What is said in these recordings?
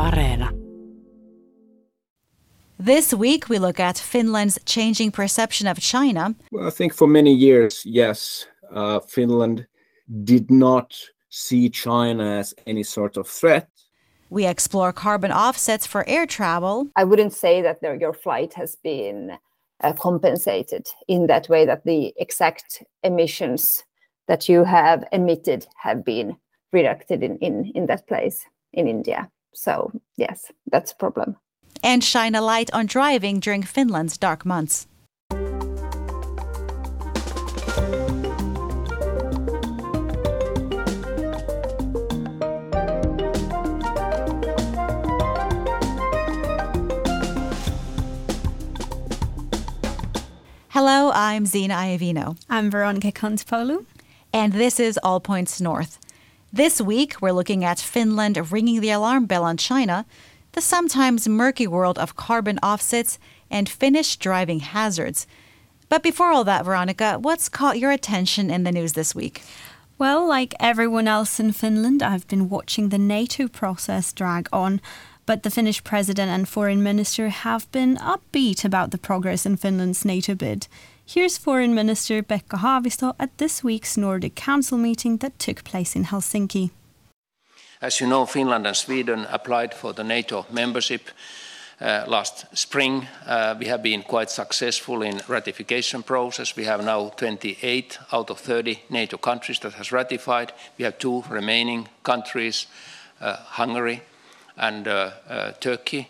Areena. This week, we look at Finland's changing perception of China. Well, I think for many years, yes, uh, Finland did not see China as any sort of threat. We explore carbon offsets for air travel. I wouldn't say that the, your flight has been uh, compensated in that way that the exact emissions that you have emitted have been reduced in, in, in that place in India. So, yes, that's a problem. And shine a light on driving during Finland's dark months. Hello, I'm Zena Iovino. I'm Veronica Kontopoulou. And this is All Points North. This week, we're looking at Finland ringing the alarm bell on China, the sometimes murky world of carbon offsets, and Finnish driving hazards. But before all that, Veronica, what's caught your attention in the news this week? Well, like everyone else in Finland, I've been watching the NATO process drag on. But the Finnish president and foreign minister have been upbeat about the progress in Finland's NATO bid. Here's Foreign Minister Pekka Haavisto at this week's Nordic Council meeting that took place in Helsinki. As you know, Finland and Sweden applied for the NATO membership uh, last spring. Uh, we have been quite successful in ratification process. We have now 28 out of 30 NATO countries that has ratified. We have two remaining countries, uh, Hungary and uh, uh, Turkey.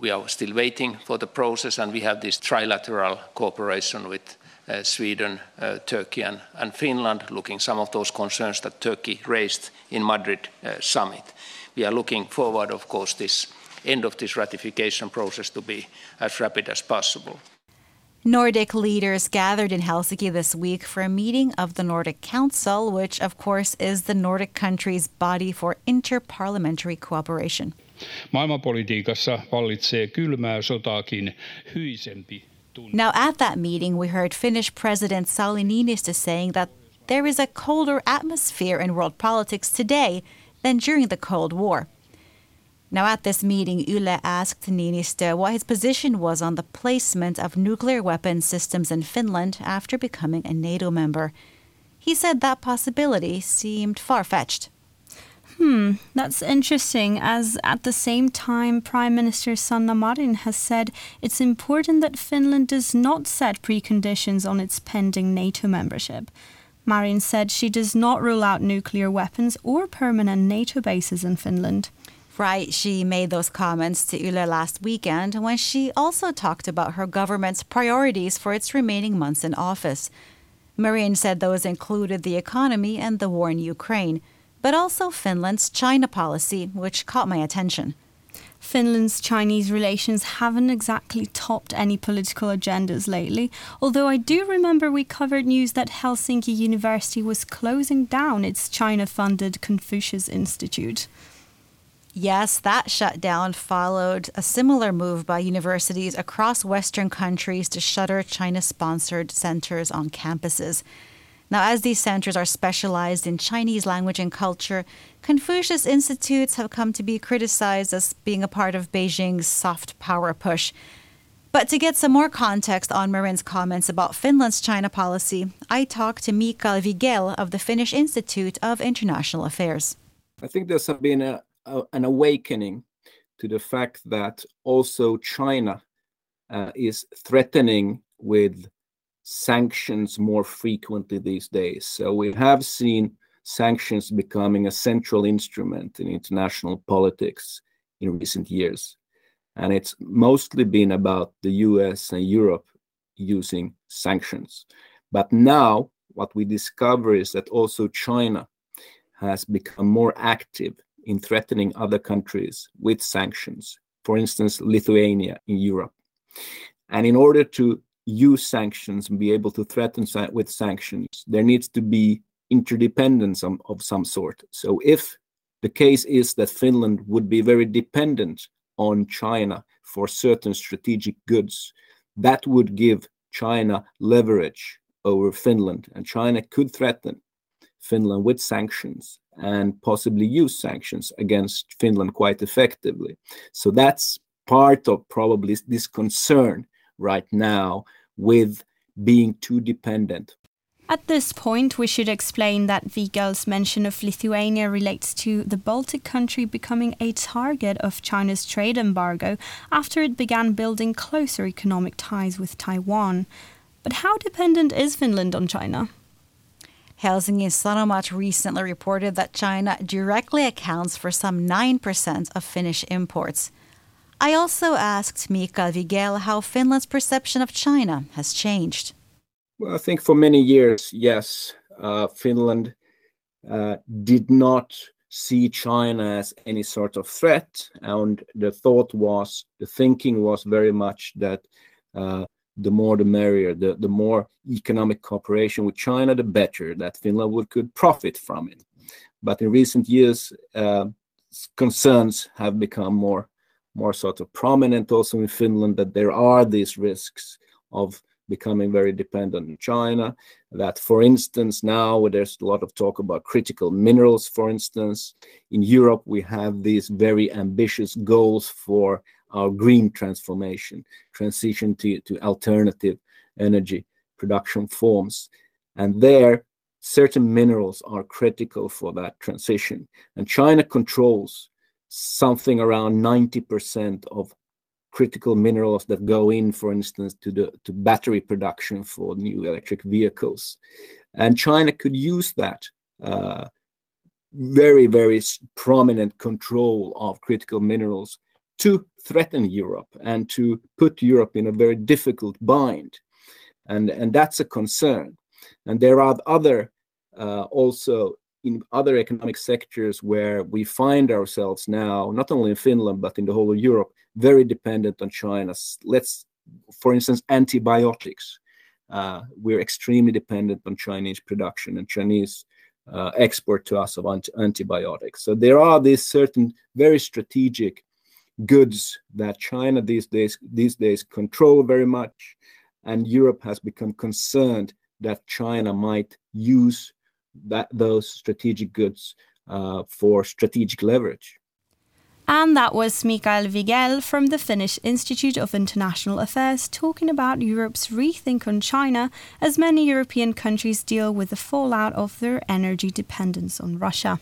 We are still waiting for the process, and we have this trilateral cooperation with uh, Sweden, uh, Turkey, and, and, Finland, looking some of those concerns that Turkey raised in Madrid uh, summit. We are looking forward, of course, this end of this ratification process to be as rapid as possible. Nordic leaders gathered in Helsinki this week for a meeting of the Nordic Council, which, of course, is the Nordic countries' body for interparliamentary cooperation. Maailmanpolitiikassa vallitsee kylmää sotaakin hyisempi Now, at that meeting, we heard Finnish President Sauli Niinistö saying that there is a colder atmosphere in world politics today than during the Cold War. Now, at this meeting, Yle asked Niinistö what his position was on the placement of nuclear weapon systems in Finland after becoming a NATO member. He said that possibility seemed far fetched. Hmm, that's interesting, as at the same time, Prime Minister Sanna Marin has said it's important that Finland does not set preconditions on its pending NATO membership. Marin said she does not rule out nuclear weapons or permanent NATO bases in Finland. Right, she made those comments to Yle last weekend when she also talked about her government's priorities for its remaining months in office. Marin said those included the economy and the war in Ukraine, but also Finland's China policy, which caught my attention. Finland's Chinese relations haven't exactly topped any political agendas lately, although I do remember we covered news that Helsinki University was closing down its China funded Confucius Institute. Yes, that shutdown followed a similar move by universities across Western countries to shutter China sponsored centers on campuses. Now, as these centers are specialized in Chinese language and culture, Confucius Institutes have come to be criticized as being a part of Beijing's soft power push. But to get some more context on Marin's comments about Finland's China policy, I talked to Mikael Wigell of the Finnish Institute of International Affairs. I think there's been a a, an awakening to the fact that also China uh, is threatening with sanctions more frequently these days. So we have seen sanctions becoming a central instrument in international politics in recent years. And it's mostly been about the US and Europe using sanctions. But now, what we discover is that also China has become more active in threatening other countries with sanctions, for instance, Lithuania in Europe. And in order to use sanctions and be able to threaten with sanctions, there needs to be interdependence of, of some sort. So if the case is that Finland would be very dependent on China for certain strategic goods, that would give China leverage over Finland, and China could threaten Finland with sanctions and possibly use sanctions against Finland quite effectively. So that's part of probably this concern right now with being too dependent. At this point, we should explain that Wigell's mention of Lithuania relates to the Baltic country becoming a target of China's trade embargo after it began building closer economic ties with Taiwan. But how dependent is Finland on China? Helsingin Sanomat recently reported that China directly accounts for some 9% of Finnish imports. I also asked Mikael Wigell how Finland's perception of China has changed. Well, I think for many years, yes, uh, Finland uh, did not see China as any sort of threat. And the thought was, the thinking was very much that uh, the more the merrier, the, the more economic cooperation with China, the better, that Finland would could profit from it. But in recent years, uh, concerns have become more more sort of prominent also in Finland that there are these risks of becoming very dependent on China. That, for instance, now there's a lot of talk about critical minerals, for instance. In Europe, we have these very ambitious goals for our green transformation, transition to, to alternative energy production forms. And there, certain minerals are critical for that transition. And China controls something around 90% of critical minerals that go in, for instance, to the to battery production for new electric vehicles. And China could use that uh, very, very prominent control of critical minerals to threaten Europe and to put Europe in a very difficult bind. And, and that's a concern. And there are other uh, also in other economic sectors where we find ourselves now, not only in Finland, but in the whole of Europe, very dependent on China. Let's, for instance, antibiotics. Uh, we're extremely dependent on Chinese production and Chinese uh, export to us of antibiotics. So there are these certain very strategic goods that China these days these days control very much, and Europe has become concerned that China might use that those strategic goods uh, for strategic leverage. And that was Mikael Wigell from the Finnish Institute of International Affairs talking about Europe's rethink on China as many European countries deal with the fallout of their energy dependence on Russia.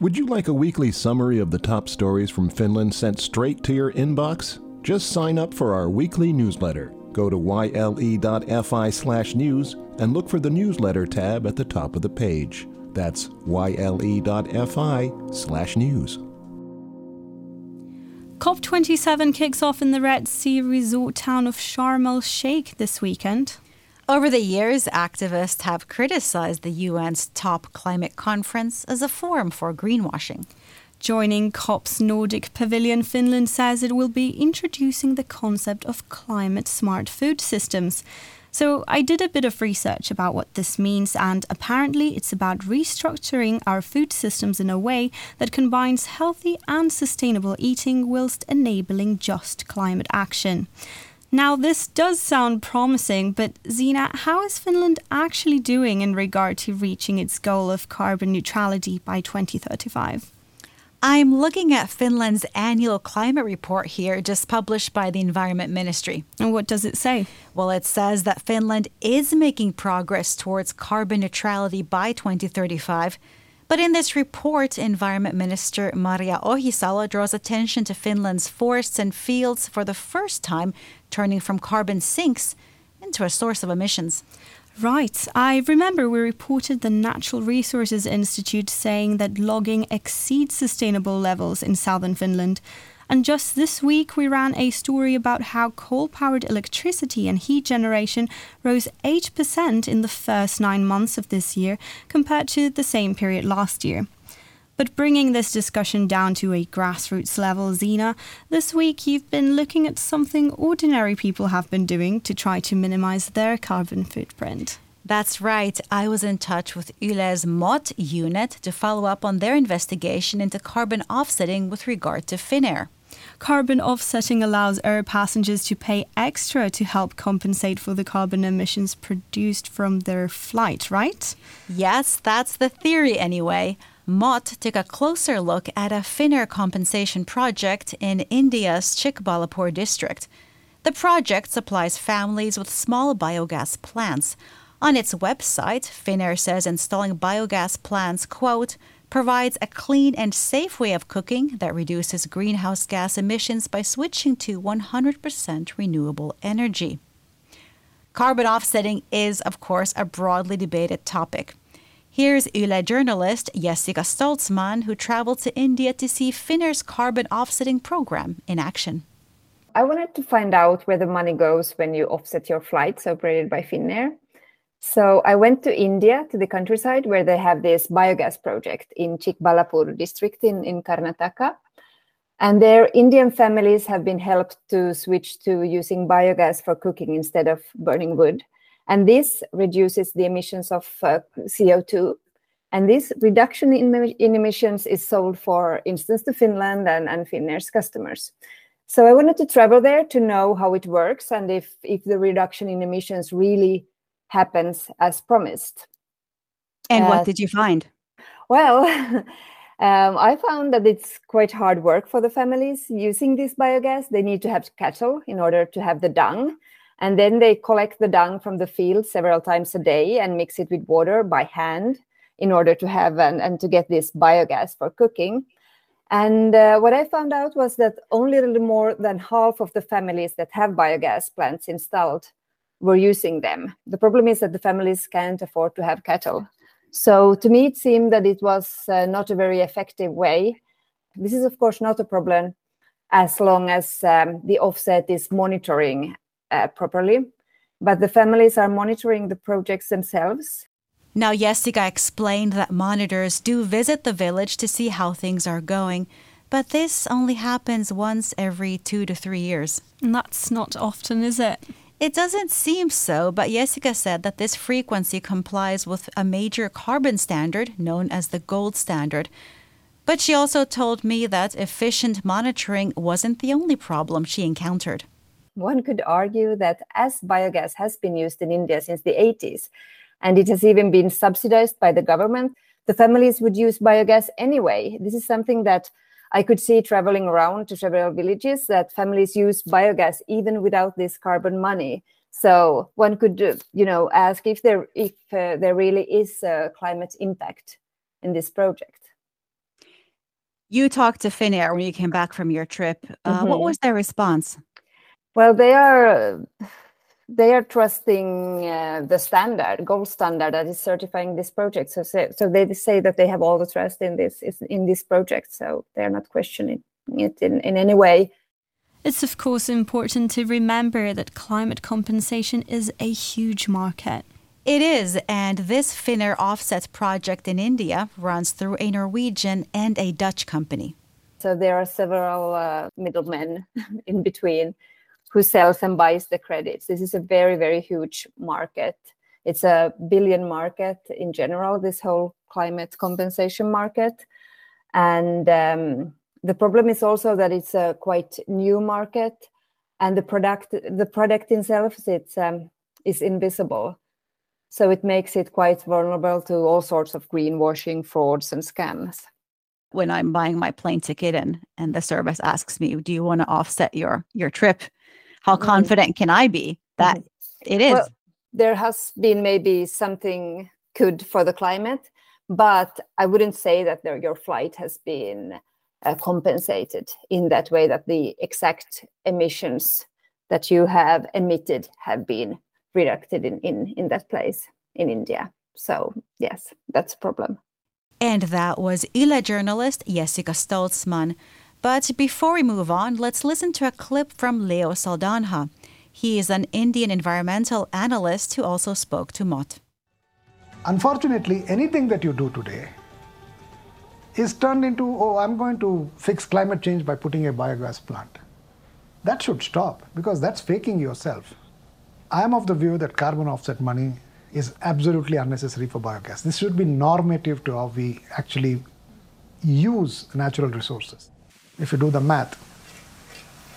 Would you like a weekly summary of the top stories from Finland sent straight to your inbox? Just sign up for our weekly newsletter. Go to yle.fi slash news and look for the newsletter tab at the top of the page. That's yle.fi slash news. COP27 kicks off in the Red Sea resort town of Sharm el Sheikh this weekend. Over the years, activists have criticized the UN's top climate conference as a forum for greenwashing. Joining COP's Nordic Pavilion, Finland says it will be introducing the concept of climate smart food systems. So I did a bit of research about what this means, and apparently it's about restructuring our food systems in a way that combines healthy and sustainable eating whilst enabling just climate action. Now, this does sound promising, but Zena, how is Finland actually doing in regard to reaching its goal of carbon neutrality by 2035? I'm looking at Finland's annual climate report here, just published by the Environment Ministry. And what does it say? Well, it says that Finland is making progress towards carbon neutrality by 2035. But in this report, Environment Minister Maria Ohisalo draws attention to Finland's forests and fields for the first time turning from carbon sinks into a source of emissions. Right. I remember we reported the Natural Resources Institute saying that logging exceeds sustainable levels in southern Finland. And just this week, we ran a story about how coal powered electricity and heat generation rose 8% in the first nine months of this year compared to the same period last year. But bringing this discussion down to a grassroots level, Zena, this week you've been looking at something ordinary people have been doing to try to minimize their carbon footprint. That's right. I was in touch with Yle's MOT unit to follow up on their investigation into carbon offsetting with regard to Finnair. Carbon offsetting allows air passengers to pay extra to help compensate for the carbon emissions produced from their flight, right? Yes, that's the theory anyway. MOT took a closer look at a Finnair compensation project in India's Chikbalapur district. The project supplies families with small biogas plants. On its website, Finnair says installing biogas plants, quote, provides a clean and safe way of cooking that reduces greenhouse gas emissions by switching to 100% renewable energy. Carbon offsetting is, of course, a broadly debated topic. Here's Yle journalist Jessica Stolzmann, who traveled to India to see Finnair's carbon offsetting program in action. I wanted to find out where the money goes when you offset your flights operated by Finnair. So I went to India, to the countryside, where they have this biogas project in Chikbalapur district in, in Karnataka. And there, Indian families have been helped to switch to using biogas for cooking instead of burning wood. And this reduces the emissions of uh, CO2. And this reduction in, in, emissions is sold, for instance, to Finland and, and Finnair's customers. So I wanted to travel there to know how it works and if, if the reduction in emissions really happens as promised. And uh, what did you find? Well, um, I found that it's quite hard work for the families using this biogas. They need to have cattle in order to have the dung. And then they collect the dung from the field several times a day and mix it with water by hand in order to have an, and to get this biogas for cooking. And uh, what I found out was that only a little more than half of the families that have biogas plants installed were using them. The problem is that the families can't afford to have cattle. So to me, it seemed that it was uh, not a very effective way. This is, of course, not a problem as long as um, the offset is monitoring Uh, properly. But the families are monitoring the projects themselves. Now, Jessica explained that monitors do visit the village to see how things are going, but this only happens once every two to three years. And that's not often, is it? It doesn't seem so, but Jessica said that this frequency complies with a major carbon standard known as the gold standard. But she also told me that efficient monitoring wasn't the only problem she encountered. One could argue that as biogas has been used in India since the 80s, and it has even been subsidized by the government, the families would use biogas anyway. This is something that I could see traveling around to several villages that families use biogas even without this carbon money. So one could, uh, you know, ask if there if uh, there really is a climate impact in this project. You talked to Finnair when you came back from your trip. Uh, mm-hmm. What was their response? Well, they are they are trusting uh, the standard gold standard that is certifying this project. So so they say that they have all the trust in this in this project so they're not questioning it in, in any way. It's of course important to remember that climate compensation is a huge market. It is, and this Finnair offset project in India runs through a Norwegian and a Dutch company. So there are several uh, middlemen in between who sells and buys the credits. This is a very, very huge market. It's a billion market in general, this whole climate compensation market. And um, the problem is also that it's a quite new market and the product the product itself it's, um, is invisible. So it makes it quite vulnerable to all sorts of greenwashing, frauds, and scams when I'm buying my plane ticket and and the service asks me, "Do you want to offset your your trip?" How mm-hmm. confident can I be that mm-hmm. it is? Well, there has been maybe something good for the climate, but I wouldn't say that there, your flight has been uh, compensated in that way that the exact emissions that you have emitted have been reduced in, in, in that place in India. So, yes, that's a problem. And that was Yle journalist Jessica Stolzmann. But before we move on, let's listen to a clip from Leo Saldanha. He is an Indian environmental analyst who also spoke to MOT. Unfortunately, anything that you do today is turned into, oh, I'm going to fix climate change by putting a biogas plant. That should stop because that's faking yourself. I am of the view that carbon offset money is absolutely unnecessary for biogas. This should be normative to how we actually use natural resources if you do the math,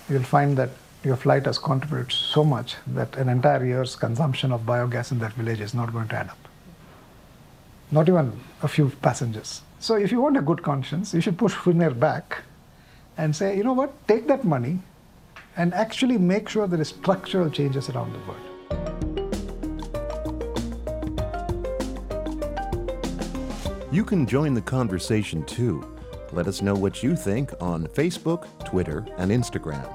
you'll find that your flight has contributed so much that an entire year's consumption of biogas in that village is not going to add up. Not even a few passengers. So if you want a good conscience, you should push Finnair back and say, you know what, take that money and actually make sure there is structural changes around the world. You can join the conversation too. Let us know what you think on Facebook, Twitter, and Instagram.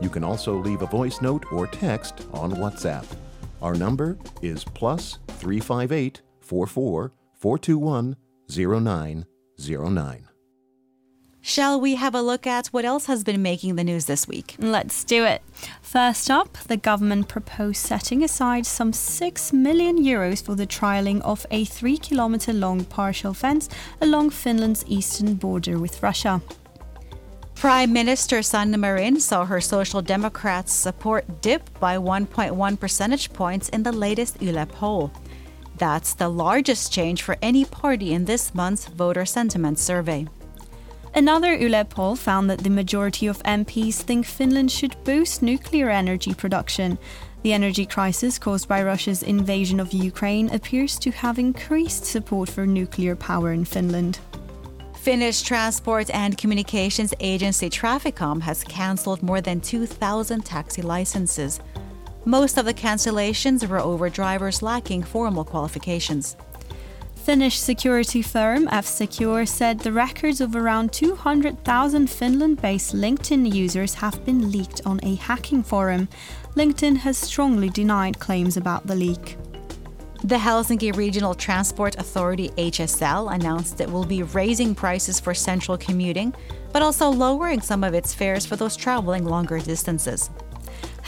You can also leave a voice note or text on WhatsApp. Our number is plus 358 44 421 0909. Shall we have a look at what else has been making the news this week? Let's do it. First up, the government proposed setting aside some 6 million euros for the trialling of a 3 kilometer long partial fence along Finland's eastern border with Russia. Prime Minister Sanna Marin saw her Social Democrats' support dip by 1.1 percentage points in the latest Yle poll. That's the largest change for any party in this month's voter sentiment survey. Another Yle poll found that the majority of MPs think Finland should boost nuclear energy production. The energy crisis caused by Russia's invasion of Ukraine appears to have increased support for nuclear power in Finland. Finnish transport and communications agency Traficom has cancelled more than 2,000 taxi licenses. Most of the cancellations were over drivers lacking formal qualifications. Finnish security firm F-Secure said the records of around 200,000 Finland-based LinkedIn users have been leaked on a hacking forum. LinkedIn has strongly denied claims about the leak. The Helsinki Regional Transport Authority HSL announced it will be raising prices for central commuting, but also lowering some of its fares for those traveling longer distances.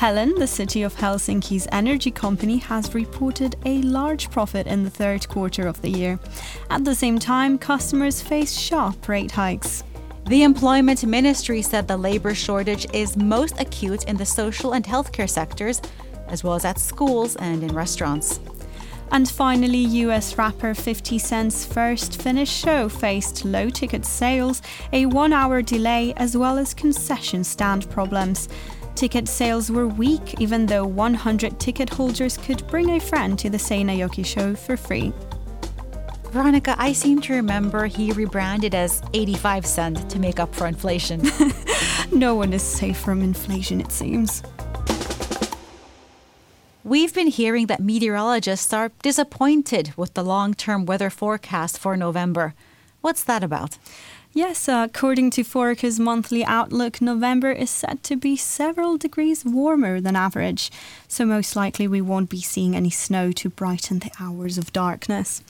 Helen, the city of Helsinki's energy company, has reported a large profit in the third quarter of the year. At the same time, customers face sharp rate hikes. The Employment Ministry said the labor shortage is most acute in the social and healthcare sectors, as well as at schools and in restaurants. And finally, US rapper 50 Cent's first Finnish show faced low ticket sales, a one hour delay, as well as concession stand problems. Ticket sales were weak, even though 100 ticket holders could bring a friend to the Seinäjoki show for free. Veronica, I seem to remember he rebranded as 85 cent to make up for inflation. no one is safe from inflation, it seems. We've been hearing that meteorologists are disappointed with the long term weather forecast for November. What's that about? Yes, uh, according to Foreca's monthly outlook, November is set to be several degrees warmer than average, so most likely we won't be seeing any snow to brighten the hours of darkness.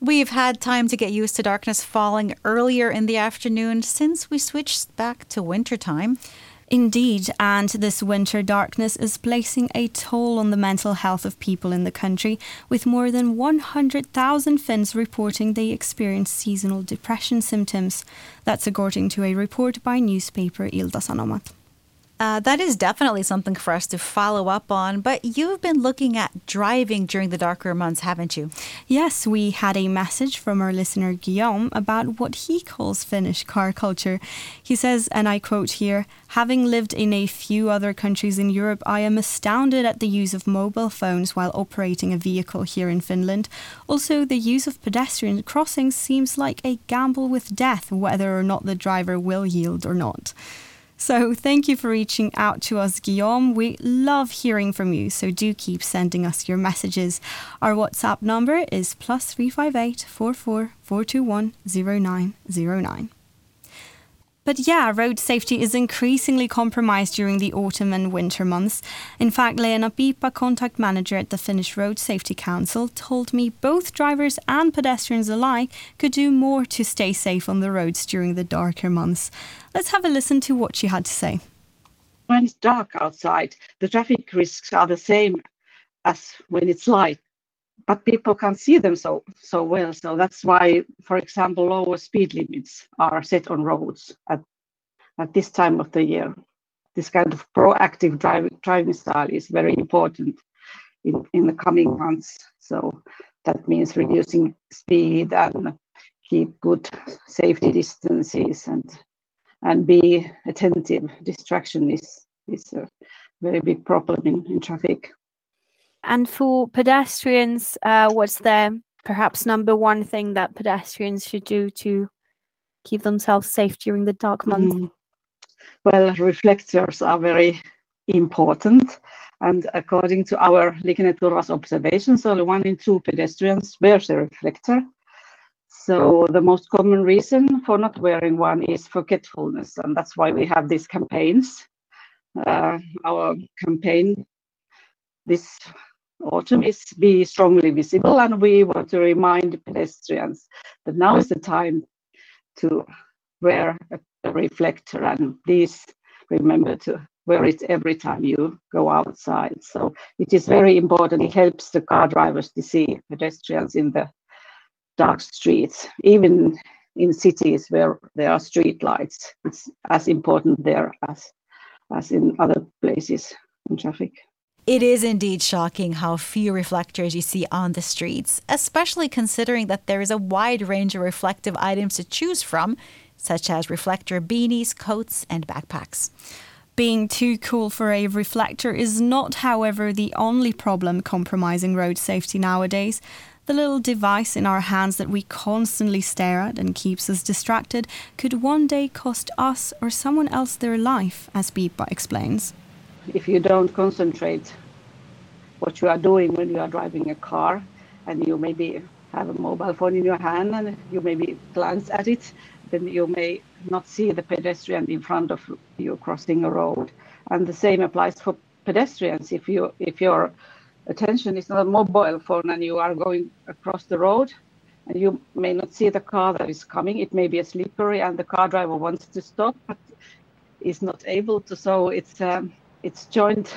We've had time to get used to darkness falling earlier in the afternoon since we switched back to wintertime. Indeed, and this winter darkness is placing a toll on the mental health of people in the country, with more than 100,000 Finns reporting they experience seasonal depression symptoms. That's according to a report by newspaper Ilta-Sanomat. Uh, that is definitely something for us to follow up on. But you've been looking at driving during the darker months, haven't you? Yes, we had a message from our listener Guillaume about what he calls Finnish car culture. He says, and I quote here Having lived in a few other countries in Europe, I am astounded at the use of mobile phones while operating a vehicle here in Finland. Also, the use of pedestrian crossings seems like a gamble with death, whether or not the driver will yield or not. So thank you for reaching out to us, Guillaume. We love hearing from you, so do keep sending us your messages. Our WhatsApp number is plus 358 44 421 0909. But yeah, road safety is increasingly compromised during the autumn and winter months. In fact, Leena Piipa, contact manager at the Finnish Road Safety Council, told me both drivers and pedestrians alike could do more to stay safe on the roads during the darker months. Let's have a listen to what she had to say. When it's dark outside, the traffic risks are the same as when it's light but people can't see them so so well. So that's why, for example, lower speed limits are set on roads at at this time of the year. This kind of proactive driving driving style is very important in, in the coming months. So that means reducing speed and keep good safety distances and and be attentive. Distraction is is a very big problem in, in traffic. And for pedestrians, uh, what's the perhaps number one thing that pedestrians should do to keep themselves safe during the dark months? Mm. Well, reflectors are very important. And according to our Liikenneturvas observations, only one in two pedestrians wears a reflector. So the most common reason for not wearing one is forgetfulness, and that's why we have these campaigns. Uh, our campaign this autumn is Be Strongly Visible, and we want to remind pedestrians that now is the time to wear a, reflector, and please remember to wear it every time you go outside. So it is very important. It helps the car drivers to see pedestrians in the dark streets, even in cities where there are street lights. It's as important there as as in other places in traffic. It is indeed shocking how few reflectors you see on the streets, especially considering that there is a wide range of reflective items to choose from, such as reflector beanies, coats, and backpacks. Being too cool for a reflector is not, however, the only problem compromising road safety nowadays. The little device in our hands that we constantly stare at and keeps us distracted could one day cost us or someone else their life, as Piipa explains. If you don't concentrate what you are doing when you are driving a car and you maybe have a mobile phone in your hand and you maybe glance at it then you may not see the pedestrian in front of you crossing a road. And the same applies for pedestrians. If you if your attention is on a mobile phone and you are going across the road and you may not see the car that is coming, it may be a slippery and the car driver wants to stop but is not able to. So it's um, it's joint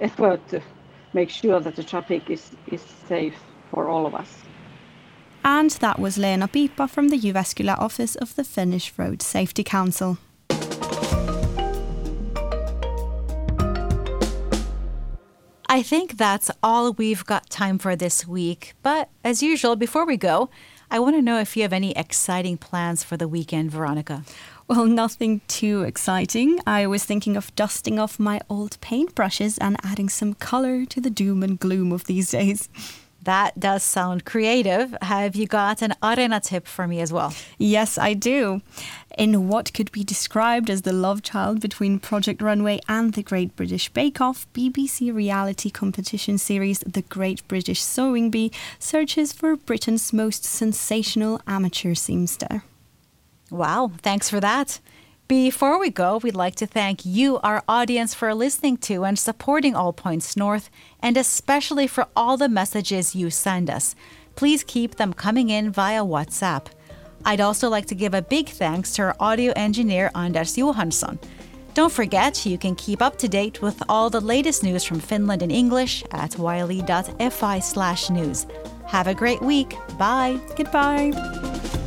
effort to make sure that the traffic is, is safe for all of us. And that was Leena Piipa from the Jyväskylä office of the Finnish Road Safety Council. I think that's all we've got time for this week. But as usual, before we go, I want to know if you have any exciting plans for the weekend, Veronica. Well, nothing too exciting. I was thinking of dusting off my old paintbrushes and adding some color to the doom and gloom of these days. That does sound creative. Have you got an Areena tip for me as well? Yes, I do. In what could be described as the love child between Project Runway and the Great British Bake Off, BBC reality competition series The Great British Sewing Bee searches for Britain's most sensational amateur seamster. Wow, thanks for that. Before we go, we'd like to thank you, our audience, for listening to and supporting All Points North, and especially for all the messages you send us. Please keep them coming in via WhatsApp. I'd also like to give a big thanks to our audio engineer, Anders Johansson. Don't forget, you can keep up to date with all the latest news from Finland in English at yle.fi slash news. Have a great week. Bye. Goodbye.